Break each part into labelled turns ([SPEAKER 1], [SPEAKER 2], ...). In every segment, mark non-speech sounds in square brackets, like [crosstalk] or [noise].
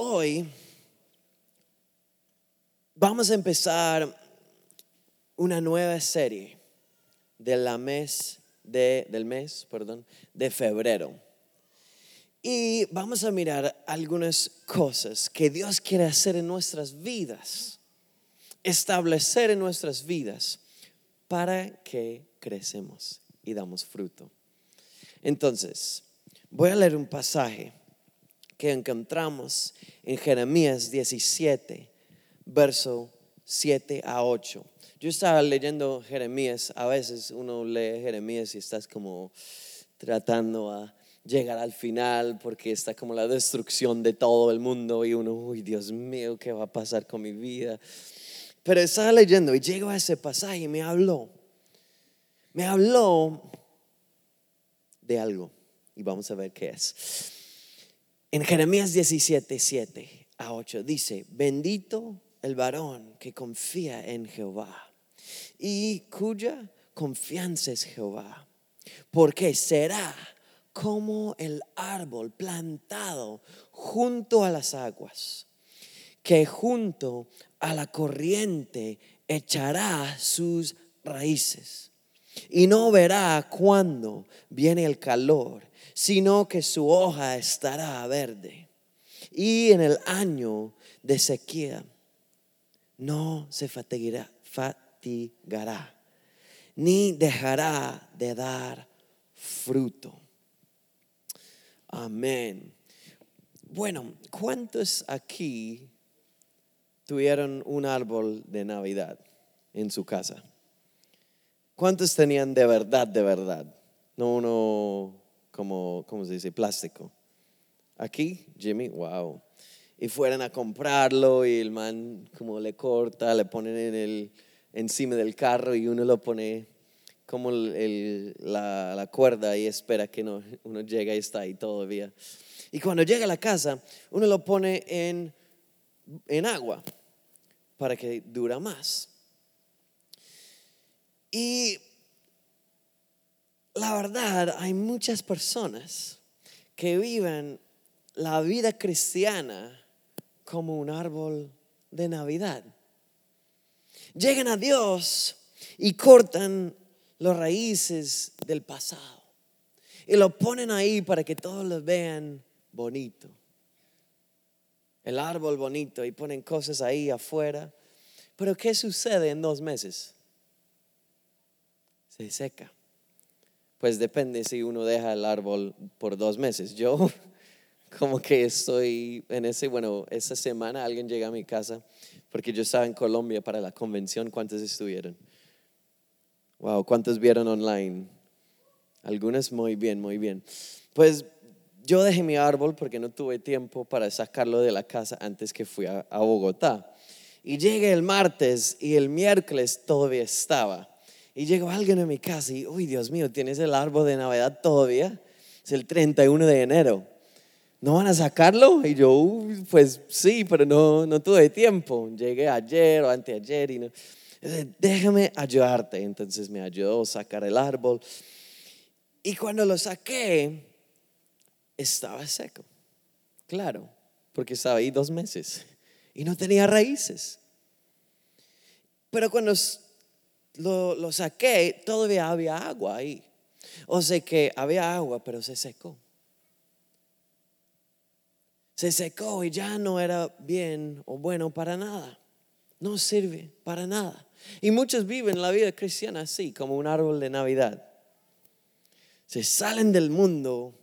[SPEAKER 1] Hoy vamos a empezar una nueva serie mes de, del mes, perdón, de febrero. Y vamos a mirar algunas cosas que Dios quiere hacer en nuestras vidas, establecer en nuestras vidas para que crecemos y damos fruto. Entonces, voy a leer un pasaje que encontramos en Jeremías 17, verso 7 a 8. Yo estaba leyendo Jeremías, a veces uno lee Jeremías y estás como tratando a llegar al final porque está como la destrucción de todo el mundo y uno, uy Dios mío, ¿qué va a pasar con mi vida? Pero estaba leyendo y llego a ese pasaje y me habló, me habló de algo y vamos a ver qué es. En Jeremías 17, 7 a 8 dice, bendito el varón que confía en Jehová y cuya confianza es Jehová, porque será como el árbol plantado junto a las aguas, que junto a la corriente echará sus raíces y no verá cuando viene el calor sino que su hoja estará verde. Y en el año de sequía no se fatigará, fatigará ni dejará de dar fruto. Amén. Bueno, ¿cuántos aquí tuvieron un árbol de Navidad en su casa? ¿Cuántos tenían de verdad, de verdad? No uno como, ¿cómo se dice? Plástico. Aquí, Jimmy, wow. Y fueran a comprarlo y el man como le corta, le ponen en el, encima del carro y uno lo pone como el, la, la, cuerda y espera que no, uno llegue y está ahí todavía. Y cuando llega a la casa, uno lo pone en, en agua para que dura más. Y la verdad, hay muchas personas que viven la vida cristiana como un árbol de Navidad. Llegan a Dios y cortan las raíces del pasado y lo ponen ahí para que todos lo vean bonito. El árbol bonito y ponen cosas ahí afuera. Pero ¿qué sucede en dos meses? Se seca. Pues depende si uno deja el árbol por dos meses. Yo [laughs] como que estoy en ese, bueno, esa semana alguien llega a mi casa porque yo estaba en Colombia para la convención. ¿Cuántos estuvieron? Wow, ¿cuántos vieron online? Algunos muy bien, muy bien. Pues yo dejé mi árbol porque no tuve tiempo para sacarlo de la casa antes que fui a Bogotá. Y llegué el martes y el miércoles todavía estaba. Y llegó alguien a mi casa y, uy, Dios mío, ¿tienes el árbol de Navidad todavía? Es el 31 de enero. ¿No van a sacarlo? Y yo, pues sí, pero no, no tuve tiempo. Llegué ayer o anteayer y no. Déjame ayudarte. Entonces me ayudó a sacar el árbol. Y cuando lo saqué, estaba seco. Claro, porque estaba ahí dos meses y no tenía raíces. Pero cuando lo, saqué, todavía había agua ahí. O sea que había agua, pero se secó. Se secó y ya no era bien o bueno para nada. No sirve para nada. Y muchos viven la vida cristiana así, como un árbol de Navidad. Se salen del mundo,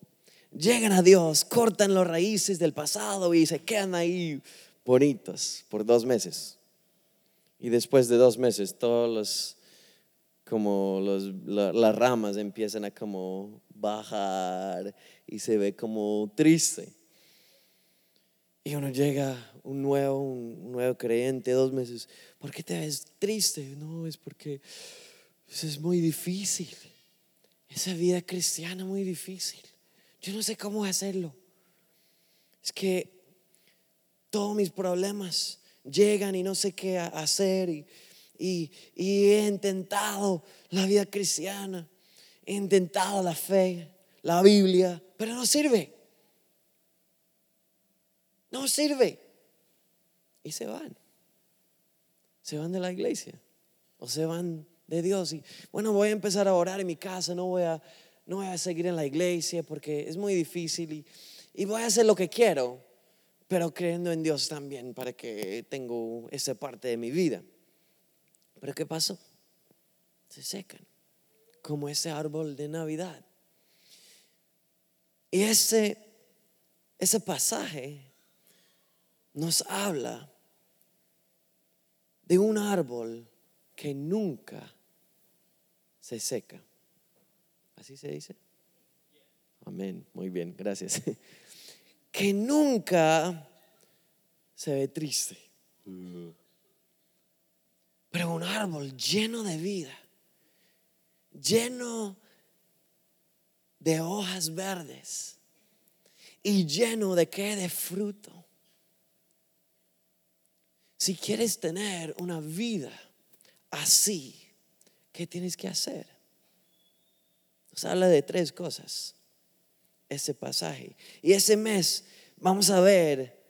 [SPEAKER 1] llegan a Dios, cortan las raíces del pasado y se quedan ahí bonitos por dos meses. Y después de dos meses, todos los como las ramas empiezan a como bajar y se ve como triste. Y uno llega, un nuevo, un nuevo creyente, dos meses, ¿por qué te ves triste? No, es porque es muy difícil. Esa vida cristiana muy difícil. Yo no sé cómo hacerlo. Es que todos mis problemas llegan y no sé qué hacer y, y, he intentado la vida cristiana, he intentado la fe, la Biblia, pero no sirve. no sirve. Y se van. Se van de la iglesia. O se van de Dios. Y bueno, voy a empezar a orar en mi casa, no voy a, no voy a seguir en la iglesia porque es muy difícil. Y, voy a hacer lo que quiero, pero creyendo en Dios también para que tengo esa parte de mi vida. Pero ¿qué pasó? Se secan, como ese árbol de Navidad. Y ese, ese pasaje nos habla de un árbol que nunca se seca. ¿Así se dice? Amén, muy bien, gracias. [laughs] Que nunca se ve triste. Pero un árbol lleno de vida, lleno de hojas verdes y lleno de qué? De fruto. Si quieres tener una vida así, ¿qué tienes que hacer? Nos habla de tres cosas ese pasaje. Y ese mes vamos a ver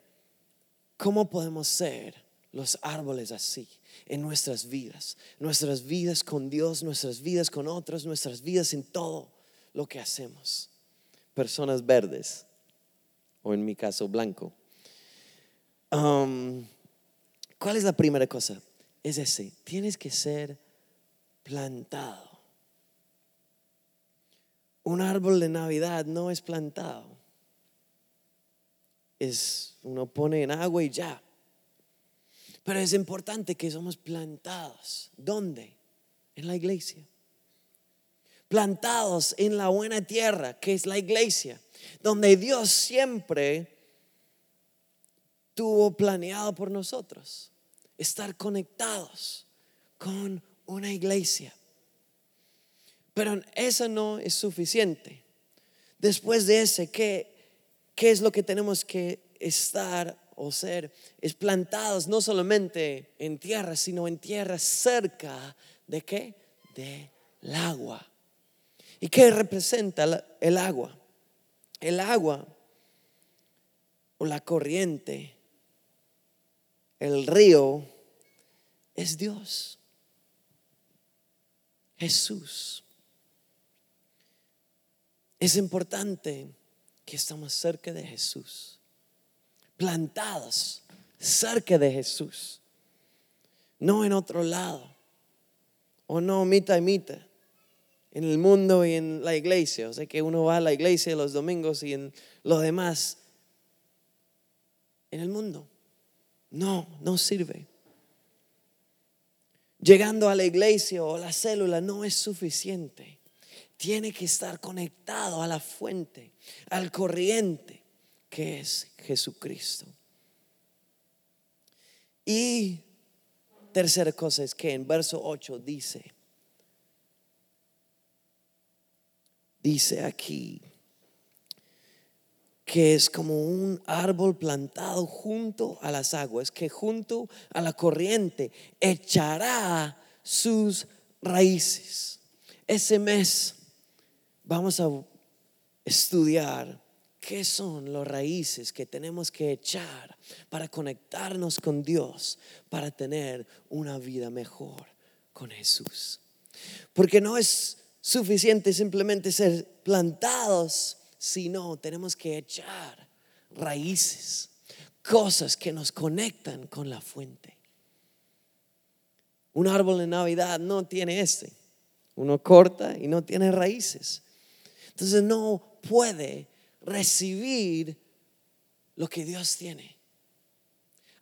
[SPEAKER 1] cómo podemos ser los árboles así en nuestras vidas, nuestras vidas con Dios, nuestras vidas con otros, nuestras vidas en todo lo que hacemos. Personas verdes, o en mi caso blanco. Um, ¿Cuál es la primera cosa? Es ese, tienes que ser plantado. Un árbol de Navidad no es plantado. Es uno pone en agua y ya. Pero es importante que somos plantados. ¿Dónde? En la iglesia. Plantados en la buena tierra, que es la iglesia, donde Dios siempre tuvo planeado por nosotros estar conectados con una iglesia. Pero eso no es suficiente. Después de ese, ¿qué, qué es lo que tenemos que estar o ser? Plantados no solamente en tierra, sino en tierra cerca de qué? Del agua. ¿Y qué representa el agua? El agua o la corriente, el río, es Dios. Jesús. Es importante que estamos cerca de Jesús, plantados cerca de Jesús, no en otro lado, o no mitad y mitad, en el mundo y en la iglesia. O sea que uno va a la iglesia los domingos y en lo demás, en el mundo. No, no sirve. Llegando a la iglesia o la célula no es suficiente tiene que estar conectado a la fuente, al corriente que es Jesucristo. Y tercera cosa es que en verso 8 dice, dice aquí, que es como un árbol plantado junto a las aguas, que junto a la corriente echará sus raíces. Ese mes vamos a estudiar qué son las raíces que tenemos que echar para conectarnos con Dios, para tener una vida mejor con Jesús. Porque no es suficiente simplemente ser plantados, sino tenemos que echar raíces, cosas que nos conectan con la fuente. Un árbol de Navidad no tiene este. Uno corta y no tiene raíces. Entonces no puede recibir lo que Dios tiene.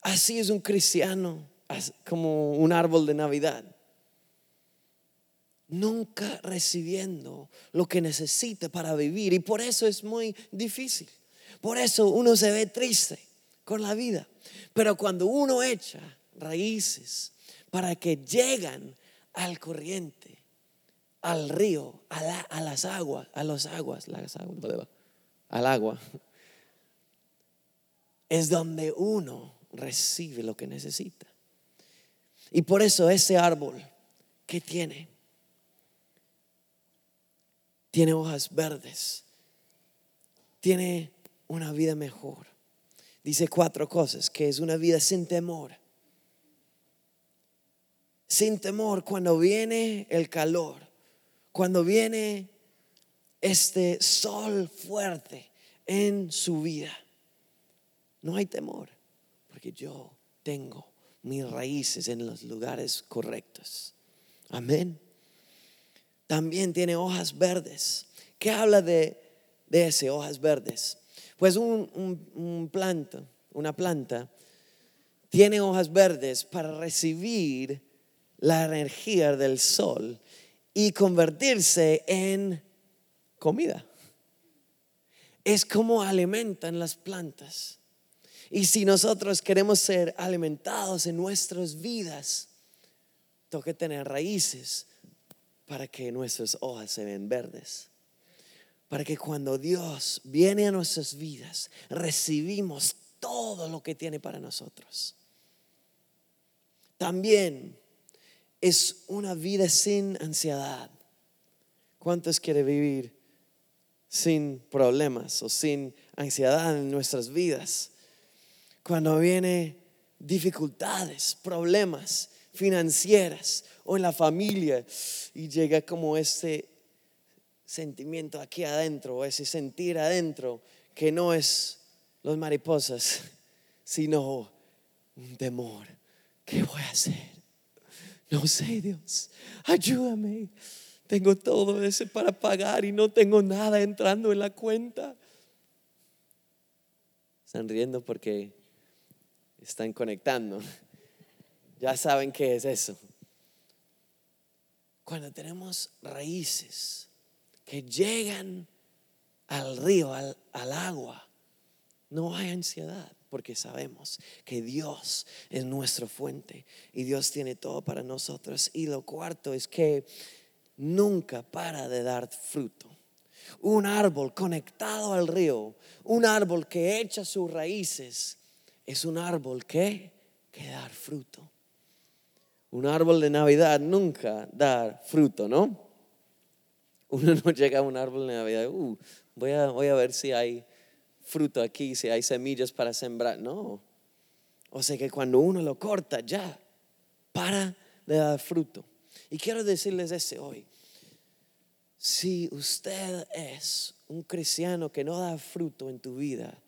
[SPEAKER 1] Así es un cristiano como un árbol de Navidad. Nunca recibiendo lo que necesita para vivir. Y por eso es muy difícil. Por eso uno se ve triste con la vida. Pero cuando uno echa raíces para que llegan al corriente, al río, a, las aguas, a las aguas, las aguas, al agua, es donde uno recibe lo que necesita. Y por eso ese árbol que tiene, tiene hojas verdes, tiene una vida mejor, dice cuatro cosas, que es una vida sin temor. Sin temor cuando viene el calor, cuando viene este sol fuerte en su vida. No hay temor, porque yo tengo mis raíces en los lugares correctos. Amén. También tiene hojas verdes. ¿Qué habla de, de ese, hojas verdes? Pues un, un planta, una planta, tiene hojas verdes para recibir la energía del sol y convertirse en comida. Es como alimentan las plantas. Y si nosotros queremos ser alimentados en nuestras vidas, toca tener raíces para que nuestras hojas se ven verdes. Para que cuando Dios viene a nuestras vidas, recibimos todo lo que tiene para nosotros. También es una vida sin ansiedad. ¿Cuántos quiere vivir sin problemas o sin ansiedad en nuestras vidas? Cuando viene dificultades, problemas financieras o en la familia y llega como ese sentimiento aquí adentro ese sentir adentro que no es los mariposas, [laughs] sino un temor. ¿Qué voy a hacer? No sé, Dios, ayúdame. Tengo todo ese para pagar y no tengo nada entrando en la cuenta. Están riendo porque están conectando. [laughs] Ya saben qué es eso. Cuando tenemos raíces que llegan al río, al, al agua, no hay ansiedad porque sabemos que Dios es nuestra fuente y Dios tiene todo para nosotros. Y lo cuarto es que nunca para de dar fruto. Un árbol conectado al río, un árbol que echa sus raíces, es un árbol que, que dar fruto. Un árbol de Navidad nunca da fruto, ¿no? Uno no llega a un árbol de Navidad, uh, voy, a, voy a ver si hay fruto aquí, si hay semillas para sembrar. No. O sea que cuando uno lo corta, ya, para de dar fruto. Y quiero decirles ese hoy. Si usted es un cristiano que no da fruto en tu vida,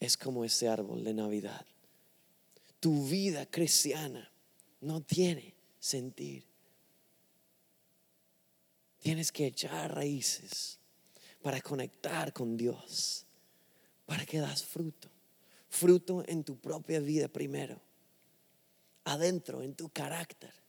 [SPEAKER 1] es como ese árbol de Navidad. Tu vida cristiana no tiene sentir. Tienes que echar raíces para conectar con Dios, para que das fruto. Fruto en tu propia vida primero, adentro, en tu carácter.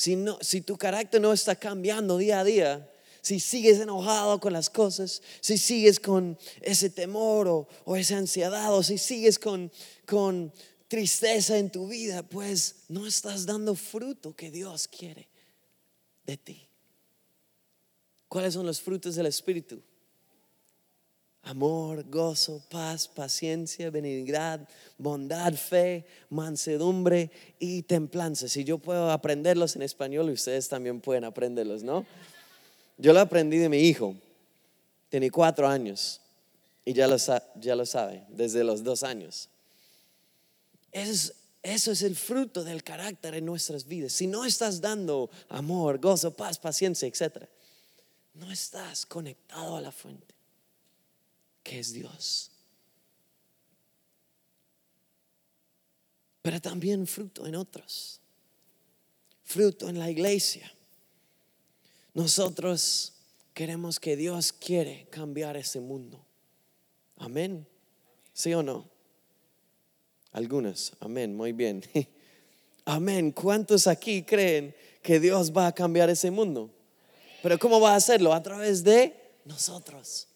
[SPEAKER 1] Si, no, si tu carácter no está cambiando día a día, si sigues enojado con las cosas, si sigues con ese temor o, o esa ansiedad, o si sigues con, con tristeza en tu vida, pues no estás dando fruto que Dios quiere de ti. ¿Cuáles son los frutos del Espíritu? Amor, gozo, paz, paciencia, benignidad, bondad, fe, mansedumbre y templanza. Si yo puedo aprenderlos en español, ustedes también pueden aprenderlos, ¿no? Yo lo aprendí de mi hijo. Tenía cuatro años y ya lo, ya lo sabe, desde los dos años. Eso es, el fruto del carácter en nuestras vidas. Si no estás dando amor, gozo, paz, paciencia, etc., no estás conectado a la fuente, que es Dios. Pero también fruto en otros. Fruto en la iglesia. Nosotros queremos que Dios quiere cambiar ese mundo. Amén. ¿Sí o no? Algunos, amén, muy bien. [laughs] Amén. ¿Cuántos aquí creen que Dios va a cambiar ese mundo? Pero ¿cómo va a hacerlo? A través de nosotros.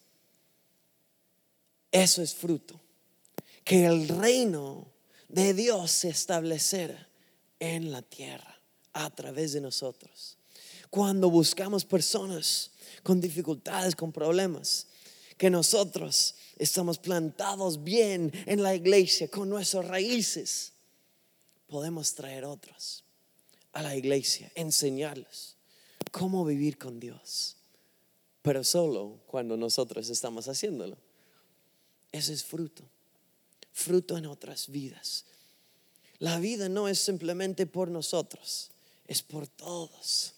[SPEAKER 1] Eso es fruto. Que el reino de Dios se establecerá en la tierra a través de nosotros. Cuando buscamos personas con dificultades, con problemas, que nosotros estamos plantados bien en la iglesia con nuestras raíces, podemos traer otros a la iglesia, enseñarles cómo vivir con Dios, pero solo cuando nosotros estamos haciéndolo. Ese es fruto. Fruto en otras vidas. La vida no es simplemente por nosotros, es por todos.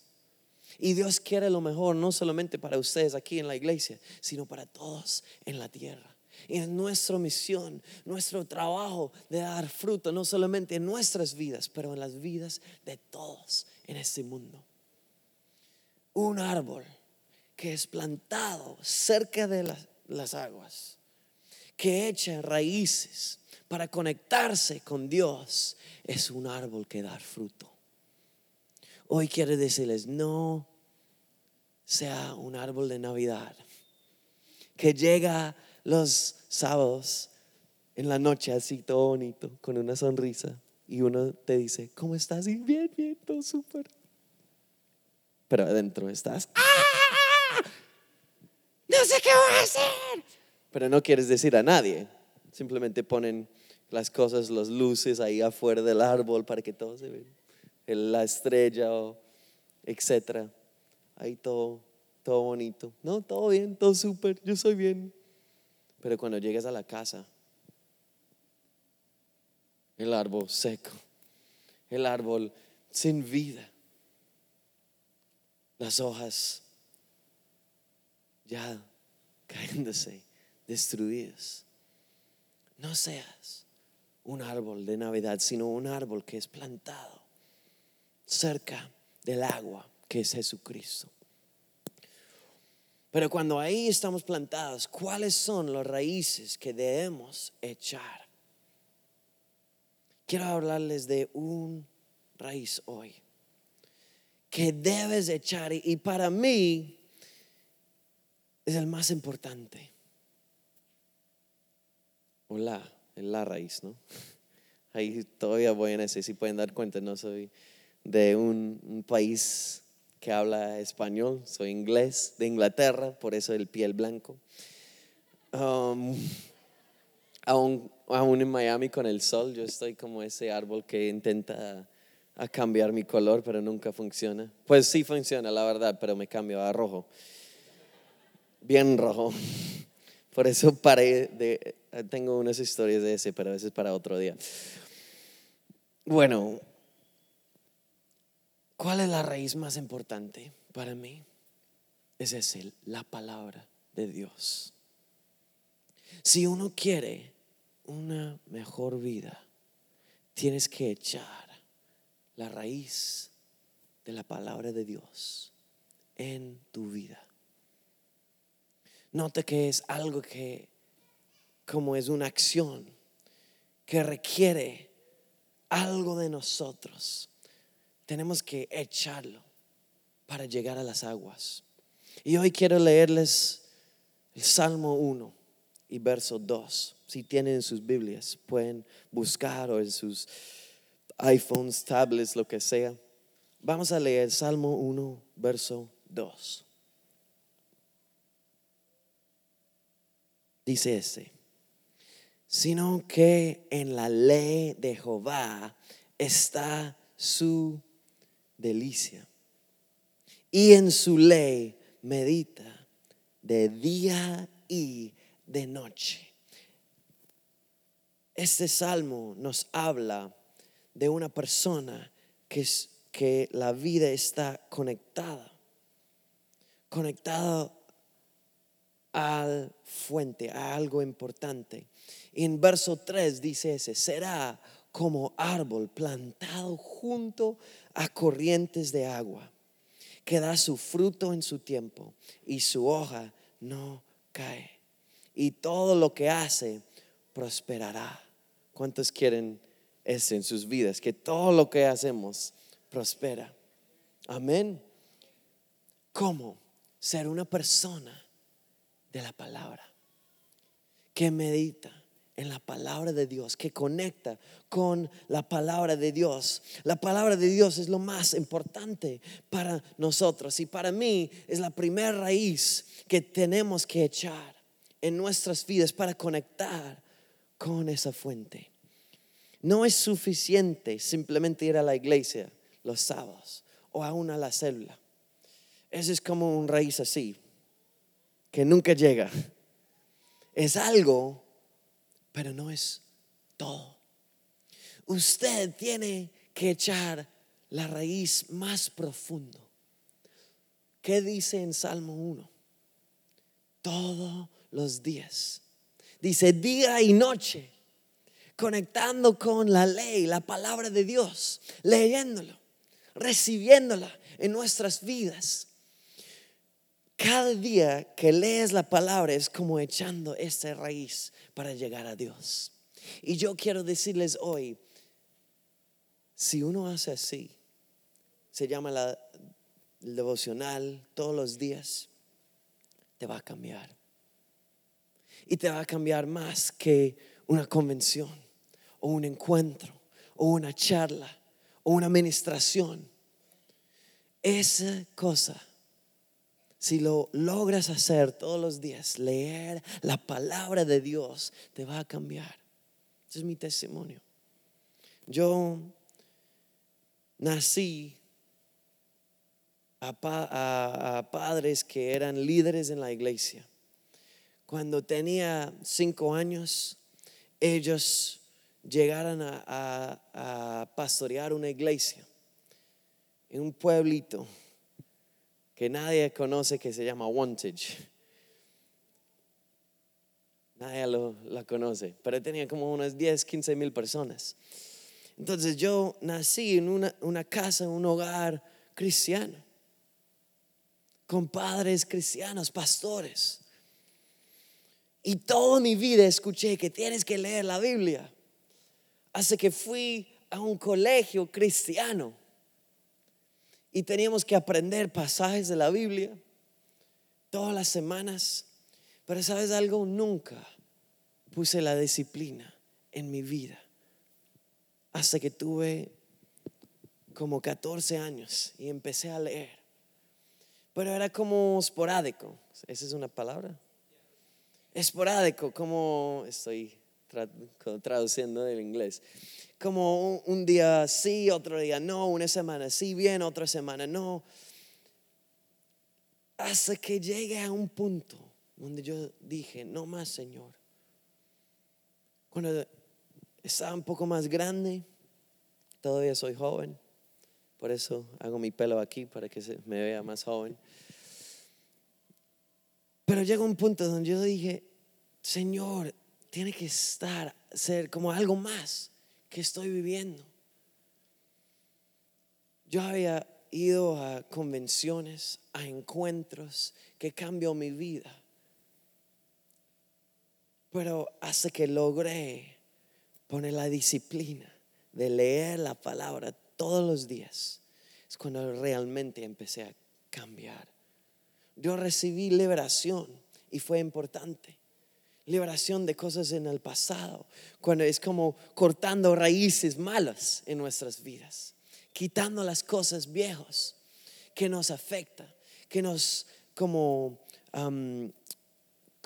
[SPEAKER 1] Y Dios quiere lo mejor, no solamente para ustedes aquí en la iglesia, sino para todos en la tierra. Y es nuestra misión, nuestro trabajo de dar fruto, no solamente en nuestras vidas, pero en las vidas de todos en este mundo. Un árbol que es plantado cerca de las, las aguas, que echa raíces para conectarse con Dios, es un árbol que da fruto. Hoy quiero decirles, no sea un árbol de Navidad que llega los sábados en la noche así todo bonito, con una sonrisa, y uno te dice, ¿cómo estás? Y bien, bien, todo súper. Pero adentro estás, ¡Ah! No sé qué voy a hacer. Pero no quieres decir a nadie. Simplemente ponen las cosas, las luces ahí afuera del árbol para que todo se vea la estrella, etcétera. Ahí todo, todo bonito. No, todo bien, todo súper, yo soy bien. Pero cuando llegas a la casa, el árbol seco, el árbol sin vida, las hojas ya [laughs] cayéndose, destruidas. No seas un árbol de Navidad, sino un árbol que es plantado cerca del agua que es Jesucristo. Pero cuando ahí estamos plantados, ¿cuáles son las raíces que debemos echar? Quiero hablarles de un raíz hoy que debes echar y para mí es el más importante. Hola, es la raíz, ¿no? [laughs] Ahí todavía voy en ese, si pueden dar cuenta, no soy de un, país que habla español, soy inglés, de Inglaterra, por eso el piel blanco. Um, aún, en Miami con el sol, yo estoy como ese árbol que intenta cambiar mi color, pero nunca funciona. Pues sí funciona, la verdad, pero me cambio a rojo. Bien rojo. [laughs] Por eso paré de... Tengo unas historias de ese, pero a veces para otro día. Bueno, ¿Cuál es la raíz más importante para mí? Es ese, la palabra de Dios. Si uno quiere una mejor vida, tienes que echar la raíz de la palabra de Dios en tu vida. Note que es algo que, como es una acción, que requiere algo de nosotros tenemos que echarlo para llegar a las aguas. Y hoy quiero leerles el Salmo 1 y verso 2. Si tienen sus Biblias, pueden buscar o en sus iPhones, tablets, lo que sea. Vamos a leer Salmo 1, verso 2. Dice ese, sino que en la ley de Jehová está su delicia. Y en su ley medita de día y de noche. Este salmo nos habla de una persona que, es, que la vida está conectada, conectada al fuente, a algo importante. En verso 3 dice ese, será como árbol plantado junto a corrientes de agua, que da su fruto en su tiempo y su hoja no cae. Y todo lo que hace prosperará. ¿Cuántos quieren eso en sus vidas? Que todo lo que hacemos prospera. Amén. ¿Cómo? Ser una persona de la palabra que medita en la palabra de Dios, que conecta con la palabra de Dios. La palabra de Dios es lo más importante para nosotros y para mí es la primera raíz que tenemos que echar en nuestras vidas para conectar con esa fuente. No es suficiente simplemente ir a la iglesia los sábados o aún a la célula. Eso es como un raíz así, que nunca llega. Es algo pero no es todo. Usted tiene que echar la raíz más profundo. ¿Qué dice en Salmo 1? Todos los días. Dice día y noche, conectando con la ley, la palabra de Dios, leyéndolo, recibiéndola en nuestras vidas. Cada día que lees la palabra es como echando esta raíz para llegar a Dios. Y yo quiero decirles hoy, si uno hace así, se llama la devocional todos los días, te va a cambiar. Y te va a cambiar más que una convención o un encuentro o una charla o una administración. Esa cosa, si lo logras hacer todos los días, leer la palabra de Dios, te va a cambiar. Ese es mi testimonio. Yo nací a, padres que eran líderes en la iglesia. Cuando tenía cinco años, ellos llegaron a, pastorear una iglesia en un pueblito que nadie conoce que se llama Wantage. Nadie lo, la conoce, pero tenía como unas 10, 15 mil personas. Entonces yo nací en una, una casa, un hogar cristiano, con padres cristianos, pastores. Y toda mi vida escuché que tienes que leer la Biblia. Hasta que fui a un colegio cristiano y teníamos que aprender pasajes de la Biblia todas las semanas. Pero sabes algo, nunca puse la disciplina en mi vida hasta que tuve como 14 años y empecé a leer. Pero era como esporádico, esa es una palabra. Esporádico, como estoy traduciendo del inglés. Como un día sí, otro día no, una semana sí, bien, otra semana no. Hasta que llegué a un punto donde yo dije, no más, Señor. Cuando estaba un poco más grande, todavía soy joven, por eso hago mi pelo aquí para que se me vea más joven. Pero llegó un punto donde yo dije, Señor, tiene que estar, ser como algo más que estoy viviendo. Yo había ido a convenciones, a encuentros que cambió mi vida. Pero hasta que logré poner la disciplina de leer la palabra todos los días, es cuando realmente empecé a cambiar. Yo recibí liberación y fue importante. Liberación de cosas en el pasado, cuando es como cortando raíces malas en nuestras vidas, quitando las cosas viejas que nos afectan, que nos como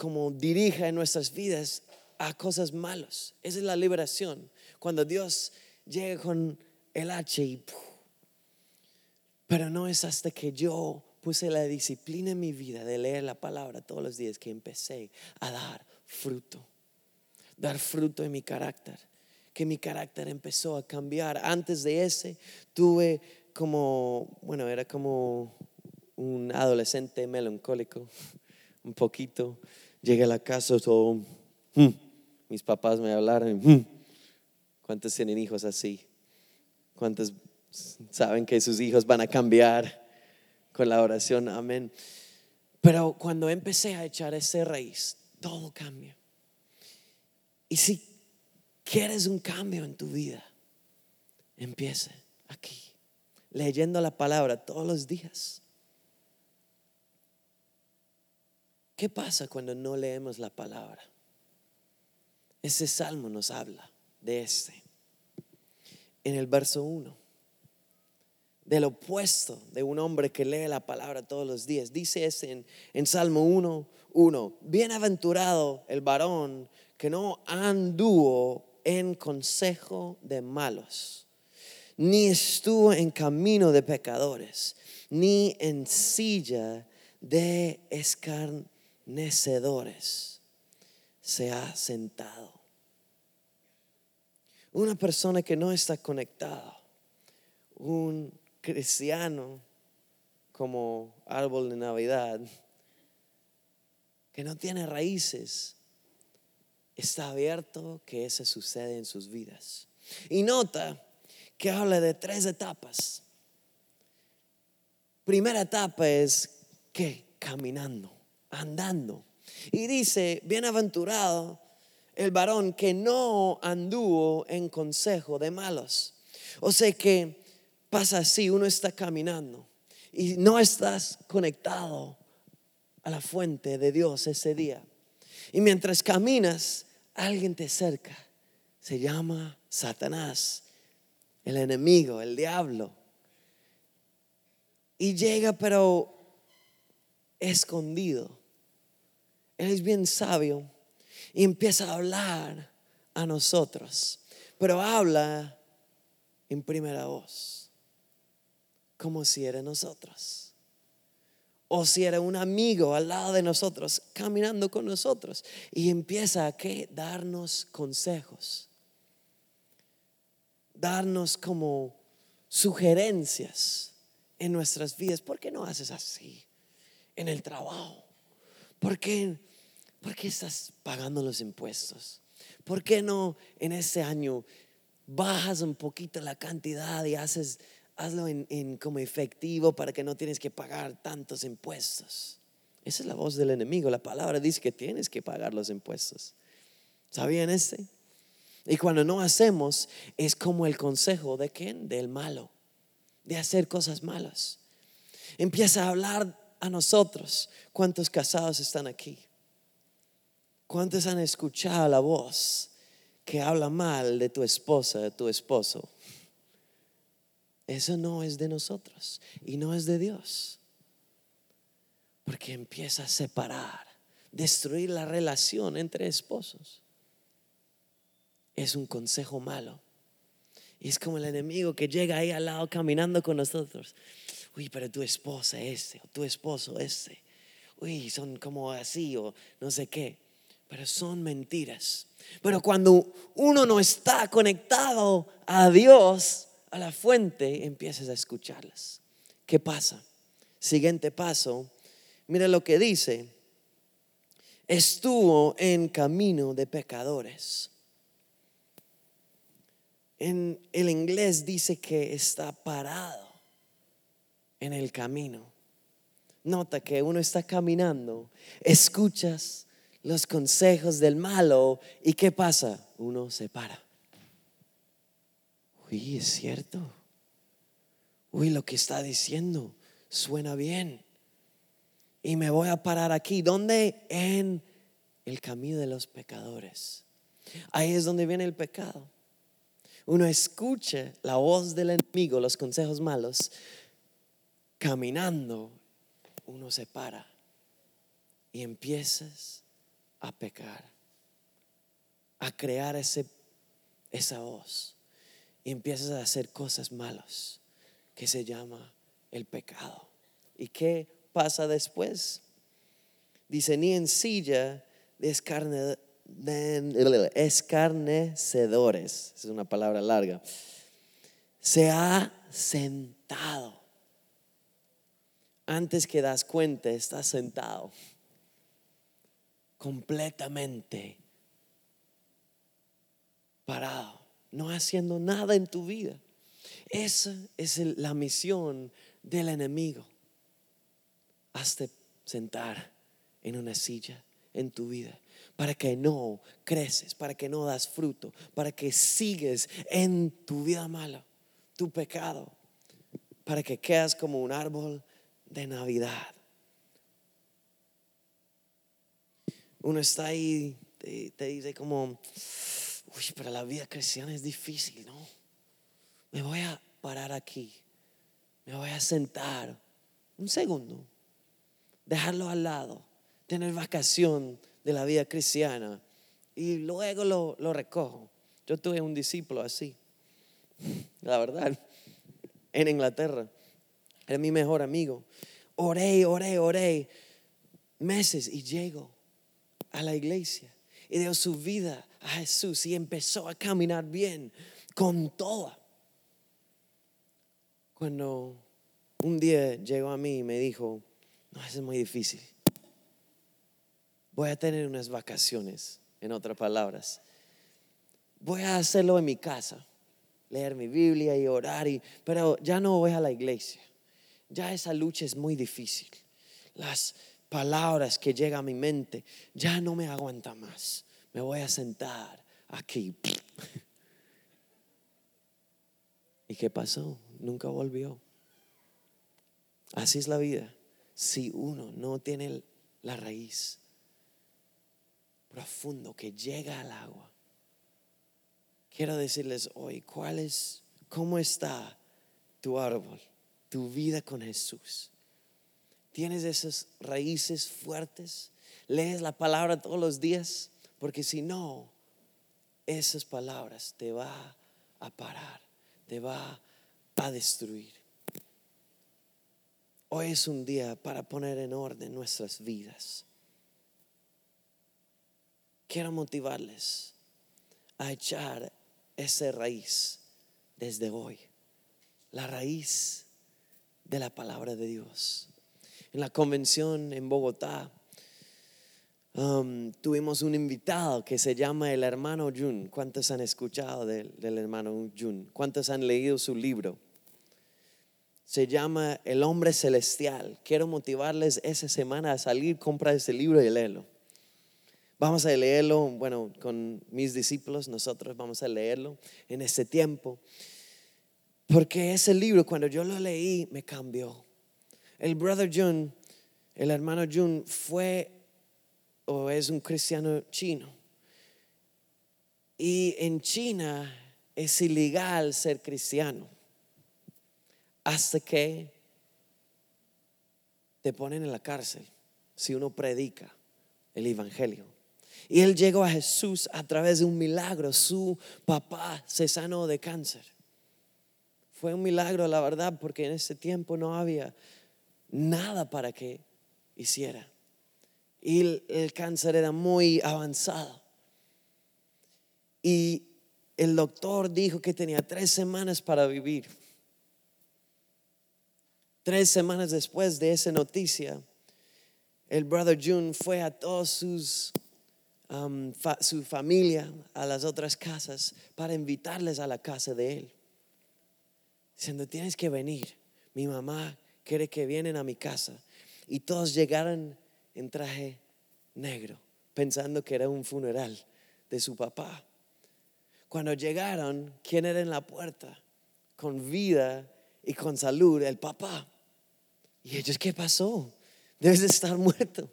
[SPEAKER 1] como dirija en nuestras vidas a cosas malas. Esa es la liberación. Cuando Dios llega con el H y... Pero no es hasta que yo puse la disciplina en mi vida de leer la palabra todos los días que empecé a dar fruto. Dar fruto en mi carácter. Que mi carácter empezó a cambiar. Antes de ese tuve como, bueno, era como un adolescente melancólico, [laughs] un poquito Llegué a la casa, todo, mm, mis papás me hablaron, mm, ¿cuántos tienen hijos así? ¿Cuántos saben que sus hijos van a cambiar con la oración? Amén. Pero cuando empecé a echar ese raíz, todo cambia. Y si quieres un cambio en tu vida, empiece aquí, leyendo la palabra todos los días. ¿Qué pasa cuando no leemos la palabra? Ese salmo nos habla de este. En el verso 1, del opuesto de un hombre que lee la palabra todos los días. Dice ese en, en Salmo 1, 1, bienaventurado el varón que no anduvo en consejo de malos, ni estuvo en camino de pecadores, ni en silla de escarnecedores se ha sentado. Una persona que no está conectada, un cristiano como árbol de Navidad, que no tiene raíces, está abierto que eso sucede en sus vidas. Y nota que habla de tres etapas. Primera etapa es que caminando, andando. Y dice, bienaventurado el varón que no anduvo en consejo de malos. O sea que pasa así, uno está caminando y no estás conectado a la fuente de Dios ese día. Y mientras caminas, alguien te cerca. Se llama Satanás, el enemigo, el diablo. Y llega pero escondido. Él es bien sabio y empieza a hablar a nosotros. Pero habla en primera voz, como si era nosotros o si era un amigo al lado de nosotros, caminando con nosotros, y empieza a ¿qué? darnos consejos, darnos como sugerencias en nuestras vidas. ¿Por qué no haces así en el trabajo? ¿Por qué, ¿Por qué estás pagando los impuestos? ¿Por qué no en este año bajas un poquito la cantidad y haces hazlo en, como efectivo para que no tienes que pagar tantos impuestos. Esa es la voz del enemigo. La palabra dice que tienes que pagar los impuestos. ¿Sabían ese? Y cuando no hacemos, es como el consejo de quién? Del malo, de hacer cosas malas. Empieza a hablar a nosotros. ¿Cuántos casados están aquí? ¿Cuántos han escuchado la voz que habla mal de tu esposa, de tu esposo? Eso no es de nosotros y no es de Dios. Porque empieza a separar, destruir la relación entre esposos. Es un consejo malo. Y es como el enemigo que llega ahí al lado caminando con nosotros. Uy, pero tu esposa ese, o tu esposo ese. Uy, son como así o no sé qué. Pero son mentiras. Pero cuando uno no está conectado a Dios, a la fuente, empieces a escucharlas. ¿Qué pasa? Siguiente paso, mira lo que dice. Estuvo en camino de pecadores. En el inglés dice que está parado en el camino. Nota que uno está caminando, escuchas los consejos del malo y ¿qué pasa? Uno se para. Uy, es cierto. Uy, lo que está diciendo suena bien. Y me voy a parar aquí. ¿Dónde? En el camino de los pecadores. Ahí es donde viene el pecado. Uno escucha la voz del enemigo, los consejos malos. Caminando, uno se para y empiezas a pecar, a crear ese, esa voz y empiezas a hacer cosas malas que se llama el pecado. ¿Y qué pasa después? Dice, ni en silla de escarnecedores, es una palabra larga, se ha sentado. Antes que das cuenta, está sentado completamente parado no haciendo nada en tu vida. Esa es la misión del enemigo. Hazte sentar en una silla en tu vida para que no creces, para que no das fruto, para que sigues en tu vida mala, tu pecado, para que quedas como un árbol de Navidad. Uno está ahí, te, te dice como, uy, pero la vida cristiana es difícil, ¿no? Me voy a parar aquí, me voy a sentar un segundo, dejarlo al lado, tener vacación de la vida cristiana y luego lo, lo recojo. Yo tuve un discípulo así, la verdad, en Inglaterra. Era mi mejor amigo. Oré, oré, oré meses y llego a la iglesia y su vida a Jesús y empezó a caminar bien con toda. Cuando un día llegó a mí y me dijo, no, eso es muy difícil. Voy a tener unas vacaciones, en otras palabras. Voy a hacerlo en mi casa, leer mi Biblia y orar, y, pero ya no voy a la iglesia. Ya esa lucha es muy difícil. Las palabras que llegan a mi mente ya no me aguanta más. Me voy a sentar aquí. ¿Y qué pasó? Nunca volvió. Así es la vida. Si uno no tiene la raíz profundo que llega al agua. Quiero decirles hoy, ¿cuál es, cómo está tu árbol, tu vida con Jesús? ¿Tienes esas raíces fuertes? ¿Lees la palabra todos los días? Porque si no, esas palabras te va a parar, te va a destruir. Hoy es un día para poner en orden nuestras vidas. Quiero motivarles a echar esa raíz desde hoy, la raíz de la palabra de Dios. En la convención en Bogotá um, tuvimos un invitado que se llama el hermano Jun. ¿Cuántos han escuchado del, hermano Jun? ¿Cuántos han leído su libro? se llama El hombre celestial. Quiero motivarles esa semana a salir, comprar ese libro y leerlo. Vamos a leerlo, bueno, con mis discípulos, nosotros vamos a leerlo en este tiempo. Porque ese libro, cuando yo lo leí, me cambió. El brother Jun, el hermano Jun, fue es un cristiano chino. Y en China es ilegal ser cristiano hasta que te ponen en la cárcel si uno predica el Evangelio. Y él llegó a Jesús a través de un milagro. Su papá se sanó de cáncer. Fue un milagro, la verdad, porque en ese tiempo no había nada para que hiciera. Y el, cáncer era muy avanzado. Y el doctor dijo que tenía tres semanas para vivir. Tres semanas después de esa noticia, el brother June fue a todos um, su familia a las otras casas para invitarles a la casa de él. Diciendo, tienes que venir. Mi mamá quiere que vienen a mi casa. Y todos llegaron en traje negro, pensando que era un funeral de su papá. Cuando llegaron, ¿quién era en la puerta? Con vida y con salud, el papá. Y ellos, ¿qué pasó? Debes de estar muerto.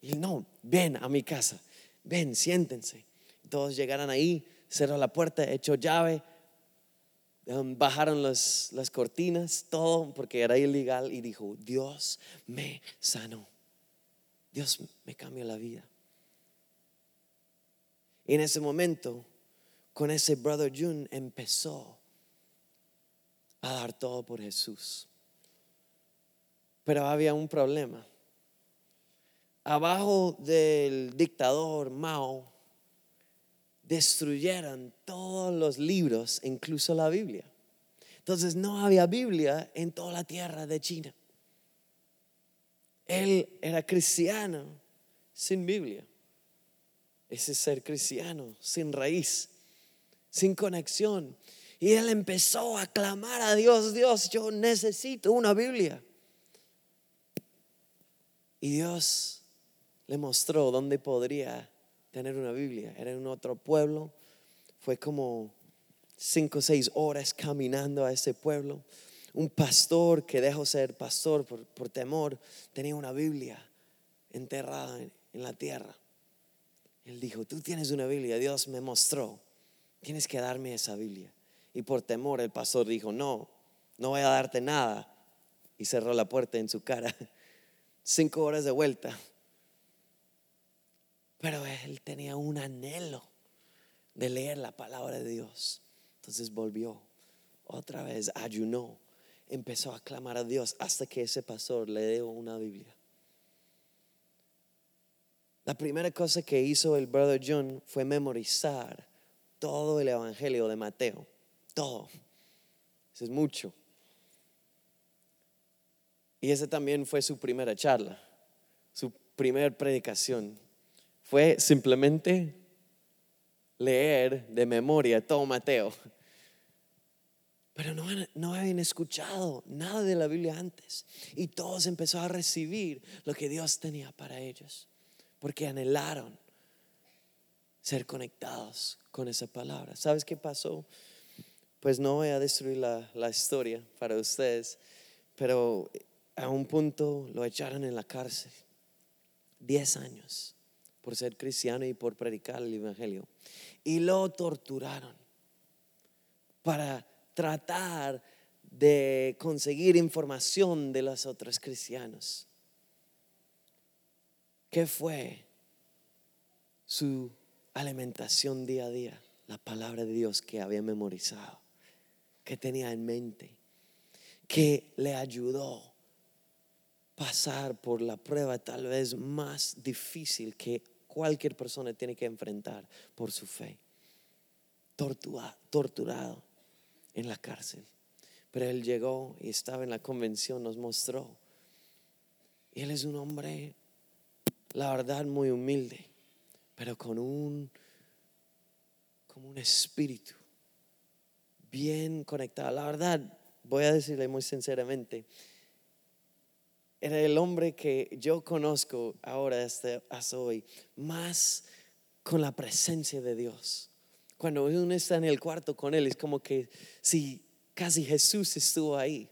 [SPEAKER 1] Y no, ven a mi casa, ven, siéntense. Todos llegaron ahí, cerró la puerta, echó llave, um, bajaron las, las cortinas, todo, porque era ilegal, y dijo, Dios me sanó. Dios me cambió la vida. Y en ese momento, con ese brother June, empezó a dar todo por Jesús. Pero había un problema. Abajo del dictador Mao destruyeron todos los libros, incluso la Biblia. Entonces no había Biblia en toda la tierra de China. Él era cristiano sin Biblia. Ese ser cristiano sin raíz, sin conexión. Y él empezó a clamar a Dios, Dios, yo necesito una Biblia. Y Dios le mostró dónde podría tener una Biblia. Era en otro pueblo. Fue como cinco o seis horas caminando a ese pueblo. Un pastor que dejó ser pastor por, temor tenía una Biblia enterrada en, en la tierra. Él dijo, tú tienes una Biblia, Dios me mostró, tienes que darme esa Biblia. Y por temor el pastor dijo, no, no voy a darte nada. Y cerró la puerta en su cara [laughs] cinco horas de vuelta. Pero él tenía un anhelo de leer la palabra de Dios. Entonces volvió otra vez, ayunó, empezó a clamar a Dios hasta que ese pastor le dio una Biblia. la primera cosa que hizo el brother John fue memorizar todo el Evangelio de Mateo. Todo. Eso es mucho. Y esa también fue su primera charla, su primera predicación. Fue simplemente leer de memoria todo Mateo. Pero no, no, habían escuchado nada de la Biblia antes. Y todos empezaron a recibir lo que Dios tenía para ellos. Porque anhelaron ser conectados con esa palabra. ¿Sabes qué pasó? Pues no voy a destruir la, la historia para ustedes. Pero a un punto lo echaron en la cárcel. Diez años por ser cristiano y por predicar el Evangelio. Y lo torturaron para tratar de conseguir información de los otros cristianos. ¿Qué fue su alimentación día a día? La palabra de Dios que había memorizado, que tenía en mente, que le ayudó pasar por la prueba tal vez más difícil que cualquier persona tiene que enfrentar por su fe. torturado en la cárcel. Pero él llegó y estaba en la convención, nos mostró. Él es un hombre, la verdad, muy humilde, pero con un, como un espíritu bien conectado. La verdad, voy a decirle muy sinceramente, era el hombre que yo conozco ahora hasta hoy, más con la presencia de Dios. Cuando uno está en el cuarto con Él, es como que si casi Jesús estuvo ahí.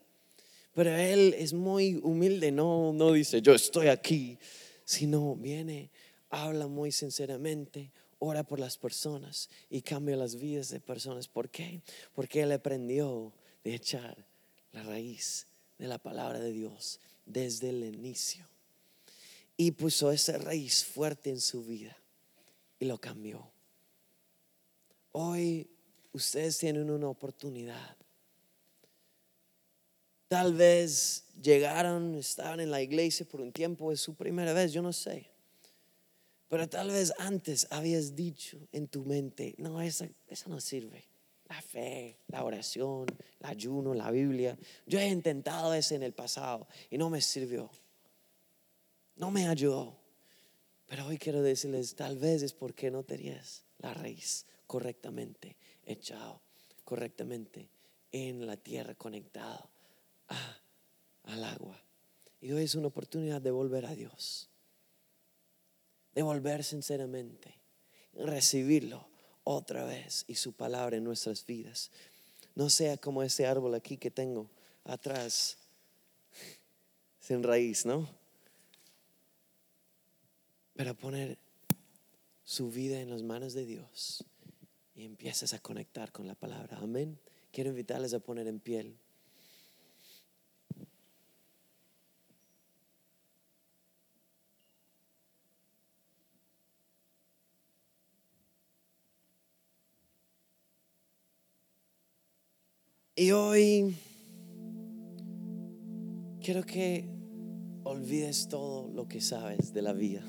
[SPEAKER 1] Pero Él es muy humilde, no, no dice yo estoy aquí, sino viene, habla muy sinceramente, ora por las personas y cambia las vidas de personas. ¿Por qué? Porque Él aprendió de echar la raíz de la palabra de Dios desde el inicio. Y puso esa raíz fuerte en su vida y lo cambió. Hoy ustedes tienen una oportunidad. Tal vez llegaron, estaban en la iglesia por un tiempo, es su primera vez, yo no sé. Pero tal vez antes habías dicho en tu mente, no, esa, no sirve. La fe, la oración, el ayuno, la Biblia. Yo he intentado eso en el pasado y no me sirvió. No me ayudó. Pero hoy quiero decirles, tal vez es porque no tenías la raíz correctamente echado, correctamente en la tierra, conectado al agua. Y hoy es una oportunidad de volver a Dios, de volver sinceramente, recibirlo otra vez y su palabra en nuestras vidas. No sea como ese árbol aquí que tengo atrás, sin raíz, ¿no? Pero poner su vida en las manos de Dios y empiezas a conectar con la palabra. Amén. Quiero invitarles a poner en piel. Y hoy quiero que olvides todo lo que sabes de la vida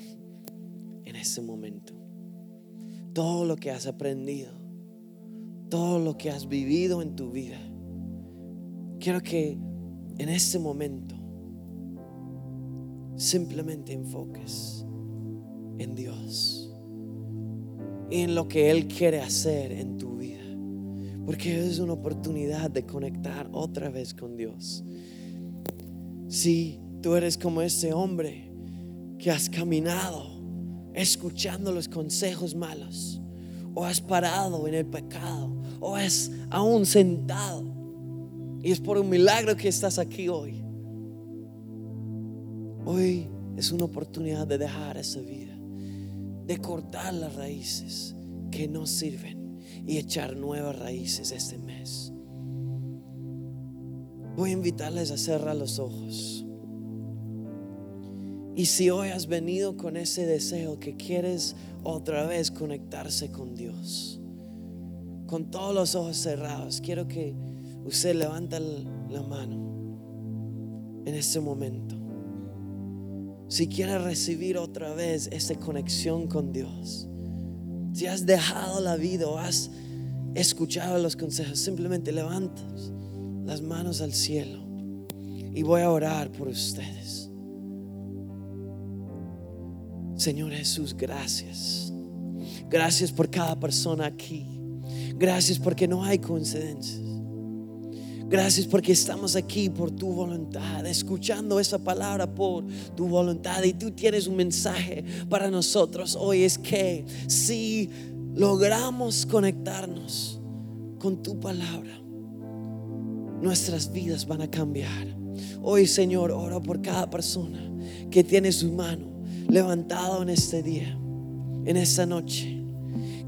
[SPEAKER 1] en ese momento todo lo que has aprendido, todo lo que has vivido en tu vida. Quiero que en este momento simplemente enfoques en Dios y en lo que Él quiere hacer en tu vida. Porque es una oportunidad de conectar otra vez con Dios. Si tú eres como ese hombre que has caminado escuchando los consejos malos, o has parado en el pecado, o has aún sentado. Y es por un milagro que estás aquí hoy. Hoy es una oportunidad de dejar esa vida, de cortar las raíces que no sirven y echar nuevas raíces este mes. Voy a invitarles a cerrar los ojos. Y si hoy has venido con ese deseo que quieres otra vez conectarse con Dios, con todos los ojos cerrados, quiero que usted levante la mano en este momento. si quieres recibir otra vez esa conexión con Dios, si has dejado la vida o has escuchado los consejos, simplemente levantas las manos al cielo y voy a orar por ustedes. Señor Jesús, gracias. Gracias por cada persona aquí. Gracias porque no hay coincidencias. Gracias porque estamos aquí por tu voluntad, escuchando esa palabra por tu voluntad. Y tú tienes un mensaje para nosotros hoy. Es que si logramos conectarnos con tu palabra, nuestras vidas van a cambiar. Hoy, Señor, oro por cada persona que tiene su mano levantado en este día, en esta noche.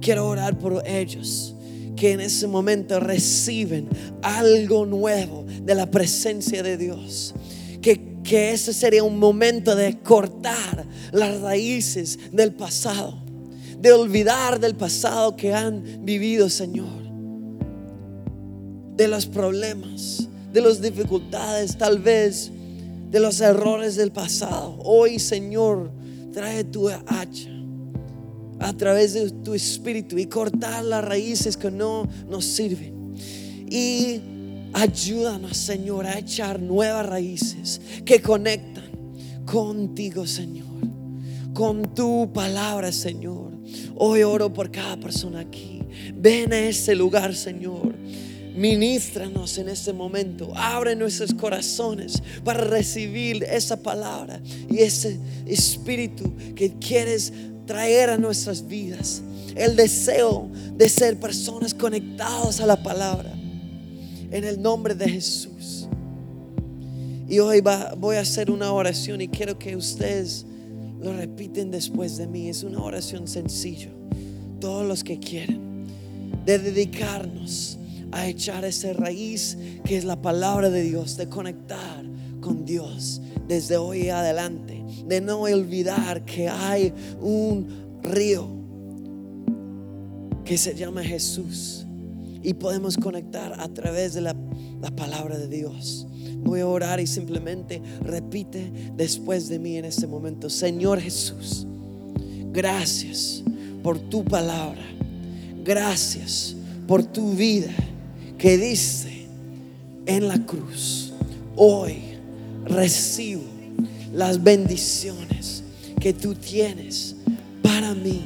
[SPEAKER 1] Quiero orar por ellos que en ese momento reciben algo nuevo de la presencia de Dios. Que, que ese sería un momento de cortar las raíces del pasado, de olvidar del pasado que han vivido, Señor, de los problemas, de las dificultades, tal vez de los errores del pasado. Hoy, Señor, trae tu hacha a través de tu espíritu y cortar las raíces que no nos sirven. Y ayúdanos, Señor, a echar nuevas raíces que conectan contigo, Señor, con tu palabra, Señor. Hoy oro por cada persona aquí. Ven a ese lugar, Señor. Ministranos en este momento. Abre nuestros corazones para recibir esa palabra y ese espíritu que quieres traer a nuestras vidas el deseo de ser personas conectadas a la palabra. En el nombre de Jesús. Y hoy voy a hacer una oración y quiero que ustedes lo repiten después de mí. Es una oración sencilla. Todos los que quieren. De dedicarnos a echar esa raíz que es la palabra de Dios. De conectar con Dios desde hoy adelante de no olvidar que hay un río que se llama Jesús y podemos conectar a través de la, palabra de Dios. Voy a orar y simplemente repite después de mí en este momento, Señor Jesús, gracias por tu palabra, gracias por tu vida que diste en la cruz. Hoy recibo las bendiciones que tú tienes para mí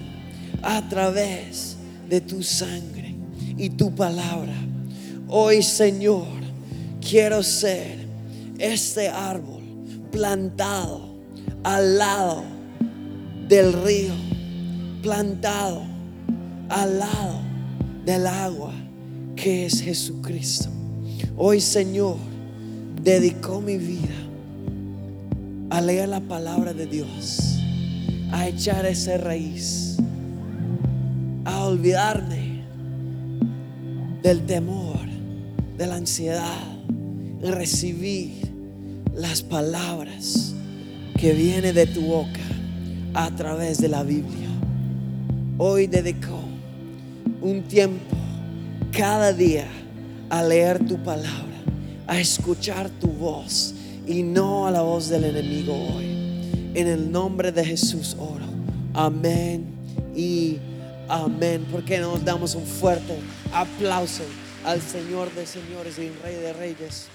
[SPEAKER 1] a través de tu sangre y tu palabra. Hoy, Señor, quiero ser este árbol plantado al lado del río, plantado al lado del agua que es Jesucristo. Hoy, Señor, dedicó mi vida a leer la palabra de Dios, a echar esa raíz, a olvidarme del temor, de la ansiedad, y recibir las palabras que vienen de tu boca a través de la Biblia. Hoy dedico un tiempo cada día a leer tu palabra, a escuchar tu voz y no a la voz del enemigo hoy. En el nombre de Jesús oro. Amén y amén. Porque nos damos un fuerte aplauso al Señor de señores y Rey de reyes.